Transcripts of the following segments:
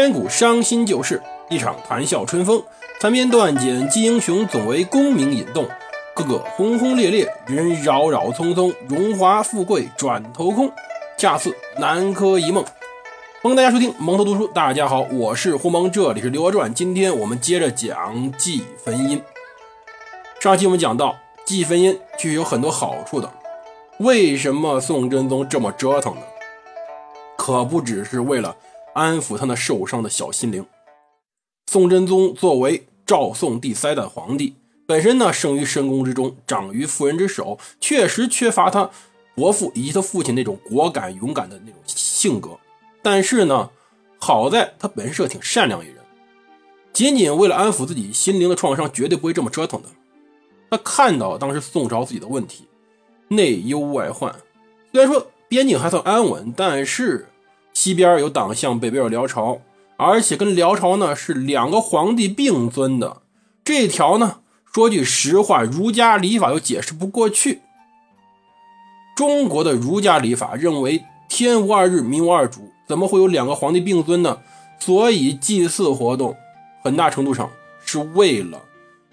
千古伤心旧事，一场谈笑春风。残篇断简记英雄，总为功名引动。个个轰轰烈烈，人扰扰匆匆。荣华富贵转头空，恰似南柯一梦。欢迎大家收听蒙头读书。大家好，我是胡蒙，这里是《刘娥传》。今天我们接着讲祭坟音。上期我们讲到，祭坟音其实有很多好处的。为什么宋真宗这么折腾呢？可不只是为了安抚他那受伤的小心灵。宋真宗作为赵宋第三代皇帝，本身呢生于深宫之中，长于妇人之手，确实缺乏他伯父以及他父亲那种果敢勇敢的那种性格。但是呢，好在他本身是个挺善良一人，仅仅为了安抚自己心灵的创伤，绝对不会这么折腾的。他看到当时宋朝自己的问题，内忧外患，虽然说边境还算安稳，但是。西边有党项，北边有辽朝，而且跟辽朝呢是两个皇帝并尊的。这条呢，说句实话，儒家礼法又解释不过去。中国的儒家礼法认为天无二日，民无二主，怎么会有两个皇帝并尊呢？所以祭祀活动很大程度上是为了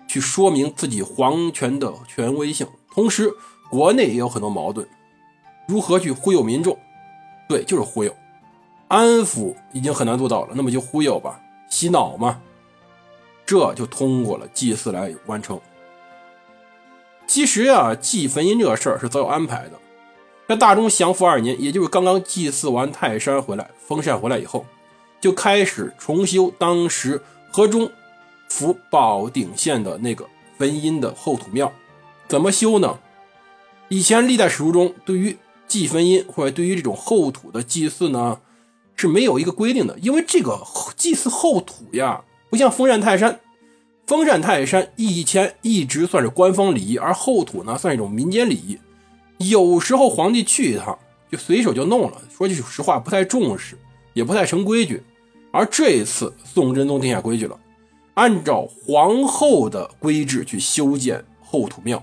去说明自己皇权的权威性，同时国内也有很多矛盾，如何去忽悠民众？对，就是忽悠。安抚已经很难做到了，那么就忽悠吧，洗脑嘛，这就通过了祭祀来完成。其实呀，祭坟阴这个事儿是早有安排的。在大中祥符二年，也就是刚刚祭祀完泰山回来、封禅回来以后，就开始重修当时河中府保定县的那个坟阴的后土庙。怎么修呢？以前历代史书中对于祭坟阴或者对于这种后土的祭祀呢？是没有一个规定的，因为这个祭祀后土呀，不像封禅泰山，封禅泰山以前一直算是官方礼仪，而后土呢算一种民间礼仪。有时候皇帝去一趟就随手就弄了，说句实话不太重视，也不太成规矩。而这一次宋真宗定下规矩了，按照皇后的规制去修建后土庙，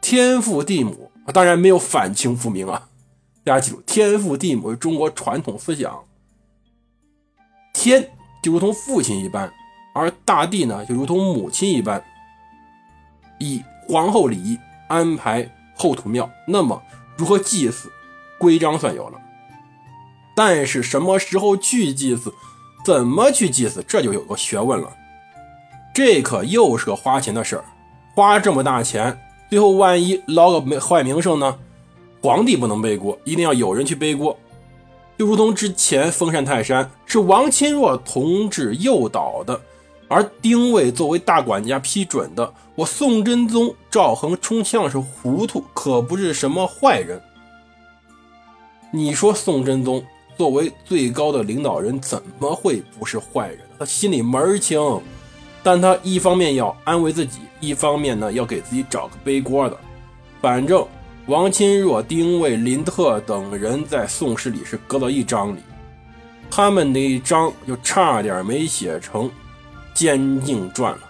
天父地母当然没有反清复明啊。大家记住，天父地母是中国传统思想。天就如同父亲一般，而大地呢就如同母亲一般。以皇后礼仪安排后土庙，那么如何祭祀，规章算有了。但是什么时候去祭祀，怎么去祭祀，这就有个学问了。这可又是个花钱的事儿，花这么大钱，最后万一捞个没坏名声呢？皇帝不能背锅，一定要有人去背锅。就如同之前封禅泰山是王钦若同志诱导的，而丁谓作为大管家批准的。我宋真宗赵恒充其量是糊涂，可不是什么坏人。你说宋真宗作为最高的领导人，怎么会不是坏人？他心里门儿清，但他一方面要安慰自己，一方面呢要给自己找个背锅的，反正。王钦若、丁谓、林特等人在《宋史》里是搁到一章里，他们那一章就差点没写成《监禁传》了。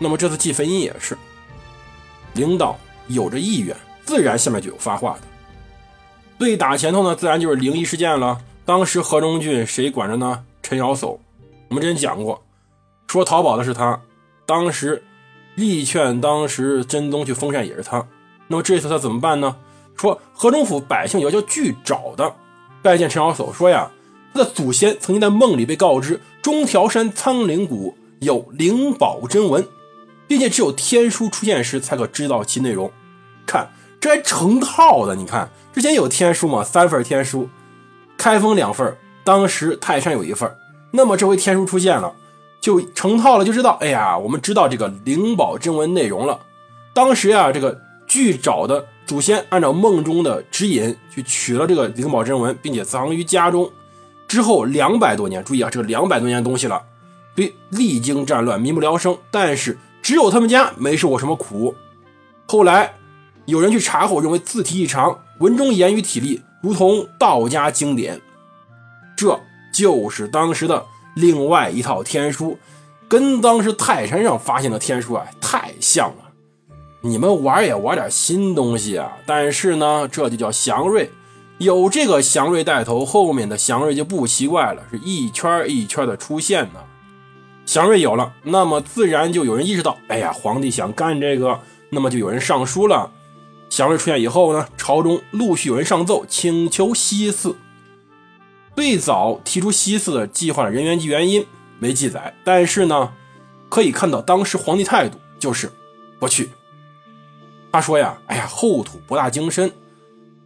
那么这次祭坟阴也是，领导有着意愿，自然下面就有发话的。最打前头呢，自然就是灵异事件了。当时河中郡谁管着呢？陈尧叟，我们之前讲过，说逃跑的是他。当时力劝当时真宗去封禅也是他。那么这一次他怎么办呢？说河中府百姓要叫巨找的拜见陈小叟，说呀，他的祖先曾经在梦里被告知中条山苍灵谷有灵宝真文，并且只有天书出现时才可知道其内容。看，这还成套的。你看，之前有天书嘛，三份天书，开封两份，当时泰山有一份。那么这回天书出现了，就成套了，就知道，哎呀，我们知道这个灵宝真文内容了。当时呀，这个。据找的祖先按照梦中的指引去取了这个灵宝真文，并且藏于家中。之后两百多年，注意啊，这个两百多年东西了，对历经战乱，民不聊生。但是只有他们家没受过什么苦。后来有人去查后，认为字体异常，文中言语体例如同道家经典，这就是当时的另外一套天书，跟当时泰山上发现的天书啊太像了。你们玩也玩点新东西啊！但是呢，这就叫祥瑞。有这个祥瑞带头，后面的祥瑞就不奇怪了，是一圈一圈的出现呢。祥瑞有了，那么自然就有人意识到，哎呀，皇帝想干这个，那么就有人上书了。祥瑞出现以后呢，朝中陆续有人上奏请求西祀。最早提出西祀的计划的人员及原因没记载，但是呢，可以看到当时皇帝态度就是不去。他说呀，哎呀，后土博大精深，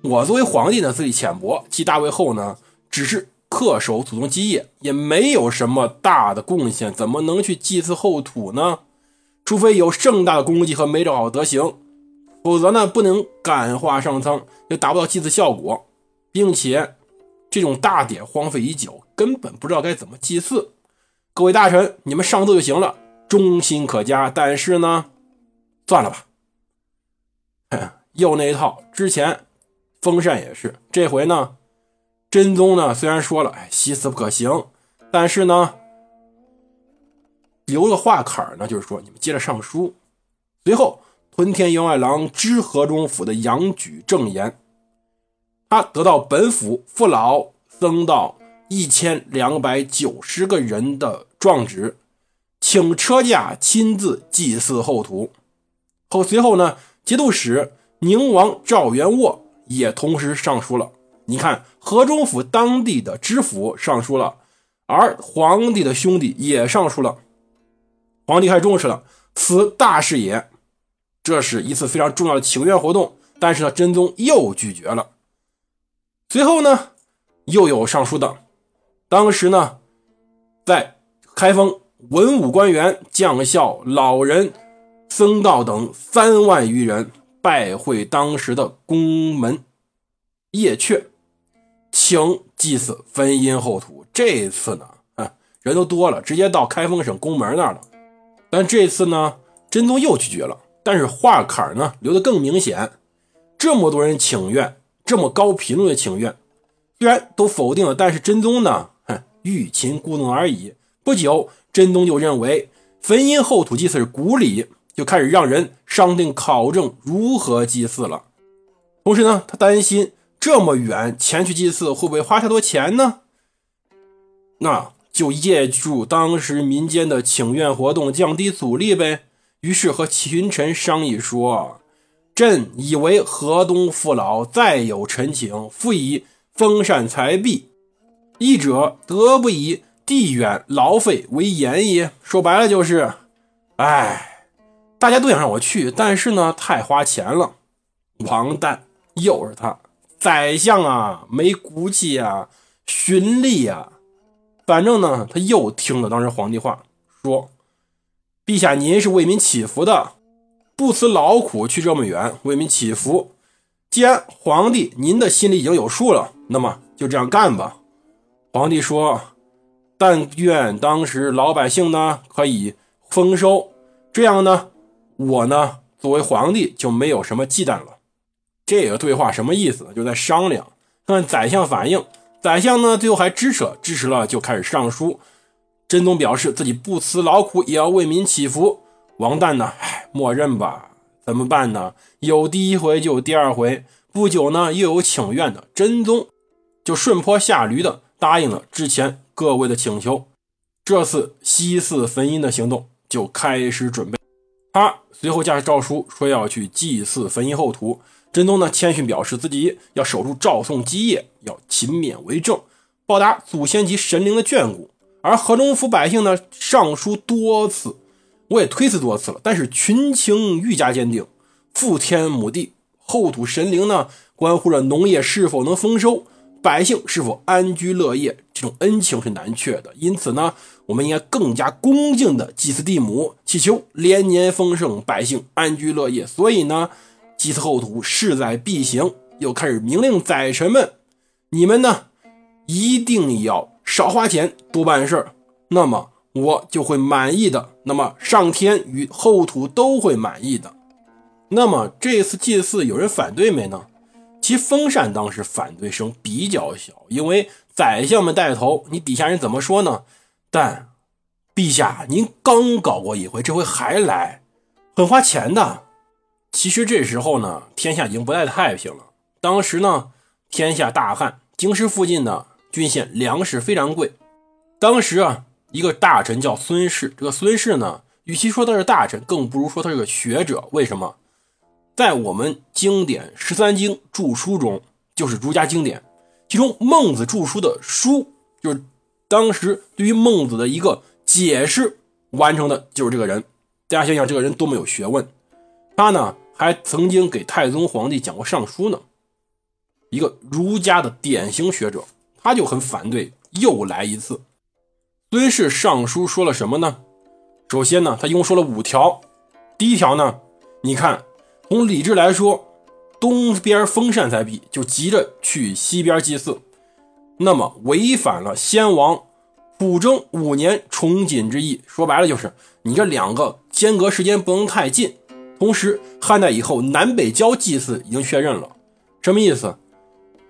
我作为皇帝呢，资历浅薄，继大位后呢，只是。恪守祖宗基业，也没有什么大的贡献，怎么能去祭祀后土呢？除非有盛大的功绩和美好德行，否则呢，不能感化上苍，也达不到祭祀效果，并且这种大典荒废已久，根本不知道该怎么祭祀。各位大臣，你们上奏就行了，忠心可嘉。但是呢，算了吧，又那一套。之前封禅也是，这回呢？真宗呢，虽然说了，哎，西祀不可行，但是呢，留了话坎儿呢，就是说你们接着上书。随后，屯田员外郎知河中府的杨举正言，他得到本府父老僧道一千两百九十个人的状纸，请车驾亲自祭祀后土。后随后呢，节度使宁王赵元渥也同时上书了。你看，河中府当地的知府上书了，而皇帝的兄弟也上书了。皇帝还重视了，此大事也。这是一次非常重要的请愿活动，但是呢，真宗又拒绝了。随后呢，又有上书的。当时呢，在开封，文武官员、将校、老人、僧道等三万余人拜会当时的宫门夜阙。请祭祀焚阴后土。这次呢，啊，人都多了，直接到开封省宫门那儿了。但这次呢，真宗又拒绝了。但是话坎呢留得更明显。这么多人请愿，这么高频率的请愿，虽然都否定了，但是真宗呢，哼，欲擒故纵而已。不久，真宗就认为焚阴后土祭祀是古礼，就开始让人商定考证如何祭祀了。同时呢，他担心。这么远前去祭祀，会不会花太多钱呢？那就借助当时民间的请愿活动，降低阻力呗。于是和群臣商议说：“朕以为河东父老再有陈请，复以封禅财币，一者得不以地远劳费为言也。”说白了就是，哎，大家都想让我去，但是呢，太花钱了。王蛋，又是他。宰相啊，没骨气啊，循吏啊，反正呢，他又听了当时皇帝话，说：“陛下，您是为民祈福的，不辞劳苦去这么远为民祈福。既然皇帝您的心里已经有数了，那么就这样干吧。”皇帝说：“但愿当时老百姓呢可以丰收，这样呢，我呢作为皇帝就没有什么忌惮了。”这个对话什么意思呢？就在商量，看宰相反应。宰相呢，最后还支持了，支持了，就开始上书。真宗表示自己不辞劳苦也要为民祈福。王旦呢，唉，默认吧，怎么办呢？有第一回就有第二回。不久呢，又有请愿的，真宗就顺坡下驴的答应了之前各位的请求。这次西寺焚阴的行动就开始准备。他随后驾诏书说要去祭祀焚阴后土。真宗呢，谦逊表示自己要守住赵宋基业，要勤勉为政，报答祖先及神灵的眷顾。而河中府百姓呢，上书多次，我也推辞多次了，但是群情愈加坚定。父天母地、后土神灵呢，关乎着农业是否能丰收，百姓是否安居乐业，这种恩情是难却的。因此呢，我们应该更加恭敬的祭祀地母，祈求连年丰盛，百姓安居乐业。所以呢。祭祀后土势在必行，又开始明令宰臣们：“你们呢，一定要少花钱，多办事儿，那么我就会满意的。那么上天与后土都会满意的。那么这次祭祀有人反对没呢？其封禅当时反对声比较小，因为宰相们带头，你底下人怎么说呢？但陛下您刚搞过一回，这回还来，很花钱的。”其实这时候呢，天下已经不太太平了。当时呢，天下大旱，京师附近呢郡县粮食非常贵。当时啊，一个大臣叫孙氏，这个孙氏呢，与其说他是大臣，更不如说他是个学者。为什么？在我们经典十三经注书中，就是儒家经典，其中孟子著书的书，就是当时对于孟子的一个解释完成的，就是这个人。大家想想，这个人多么有学问！他呢，还曾经给太宗皇帝讲过上书呢。一个儒家的典型学者，他就很反对又来一次。孙氏上书说了什么呢？首先呢，他一共说了五条。第一条呢，你看，从礼制来说，东边封禅才比，就急着去西边祭祀，那么违反了先王普征五年重锦之意。说白了就是，你这两个。间隔时间不能太近，同时汉代以后南北郊祭祀已经确认了，什么意思？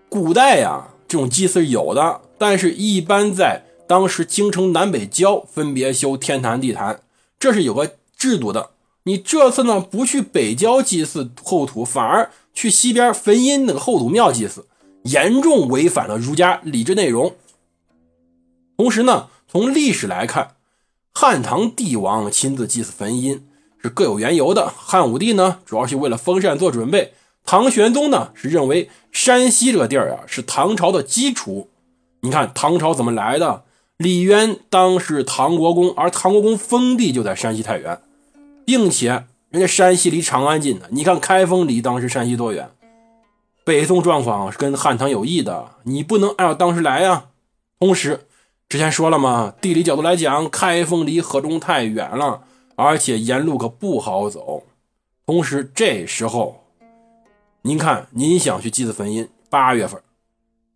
古代呀，这种祭祀有的，但是一般在当时京城南北郊分别修天坛地坛，这是有个制度的。你这次呢不去北郊祭祀后土，反而去西边汾阴那个后土庙祭祀，严重违反了儒家礼制内容。同时呢，从历史来看。汉唐帝王亲自祭祀汾阴是各有缘由的。汉武帝呢，主要是为了封禅做准备；唐玄宗呢，是认为山西这个地儿啊是唐朝的基础。你看唐朝怎么来的？李渊当时唐国公，而唐国公封地就在山西太原，并且人家山西离长安近的。你看开封离当时山西多远？北宋状况是跟汉唐有异的，你不能按照当时来呀。同时。之前说了嘛，地理角度来讲，开封离河中太远了，而且沿路可不好走。同时，这时候，您看，您想去祭祀汾阴，八月份，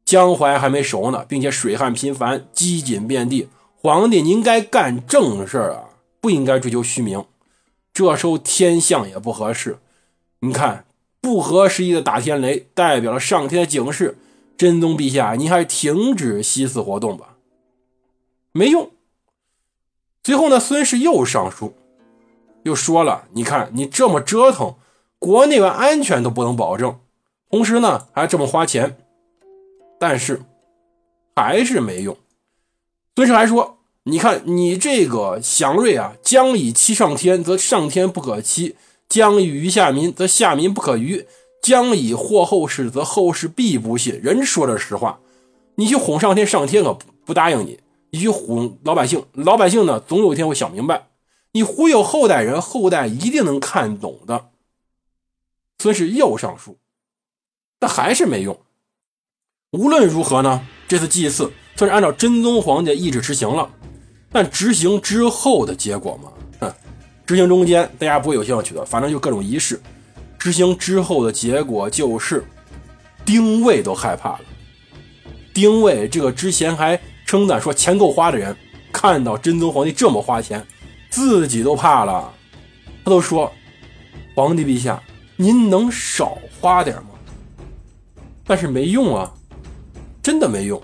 江淮还没熟呢，并且水旱频繁，饥馑遍地。皇帝，您该干正事啊，不应该追求虚名。这时候天象也不合适，你看，不合时宜的打天雷，代表了上天的警示。真宗陛下，您还是停止西祀活动吧。没用。最后呢，孙氏又上书，又说了：“你看，你这么折腾，国内外安全都不能保证，同时呢，还这么花钱，但是还是没用。”孙氏还说：“你看，你这个祥瑞啊，将以欺上天，则上天不可欺；将以于下民，则下民不可逾；将以祸后世，则后世必不信。”人说的实话，你去哄上天，上天可不答应你。你去哄老百姓，老百姓呢，总有一天会想明白。你忽悠后代人，后代一定能看懂的。孙氏又上书，但还是没用。无论如何呢，这次祭祀算是按照真宗皇帝的意志执行了。但执行之后的结果嘛，哼，执行中间大家不会有兴趣的，反正就各种仪式。执行之后的结果就是，丁位都害怕了。丁位这个之前还。称赞说钱够花的人，看到真宗皇帝这么花钱，自己都怕了。他都说：“皇帝陛下，您能少花点吗？”但是没用啊，真的没用。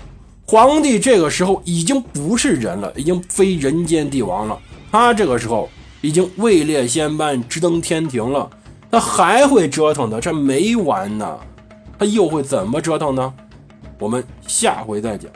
皇帝这个时候已经不是人了，已经非人间帝王了。他这个时候已经位列仙班，直登天庭了。他还会折腾的，这没完呢。他又会怎么折腾呢？我们下回再讲。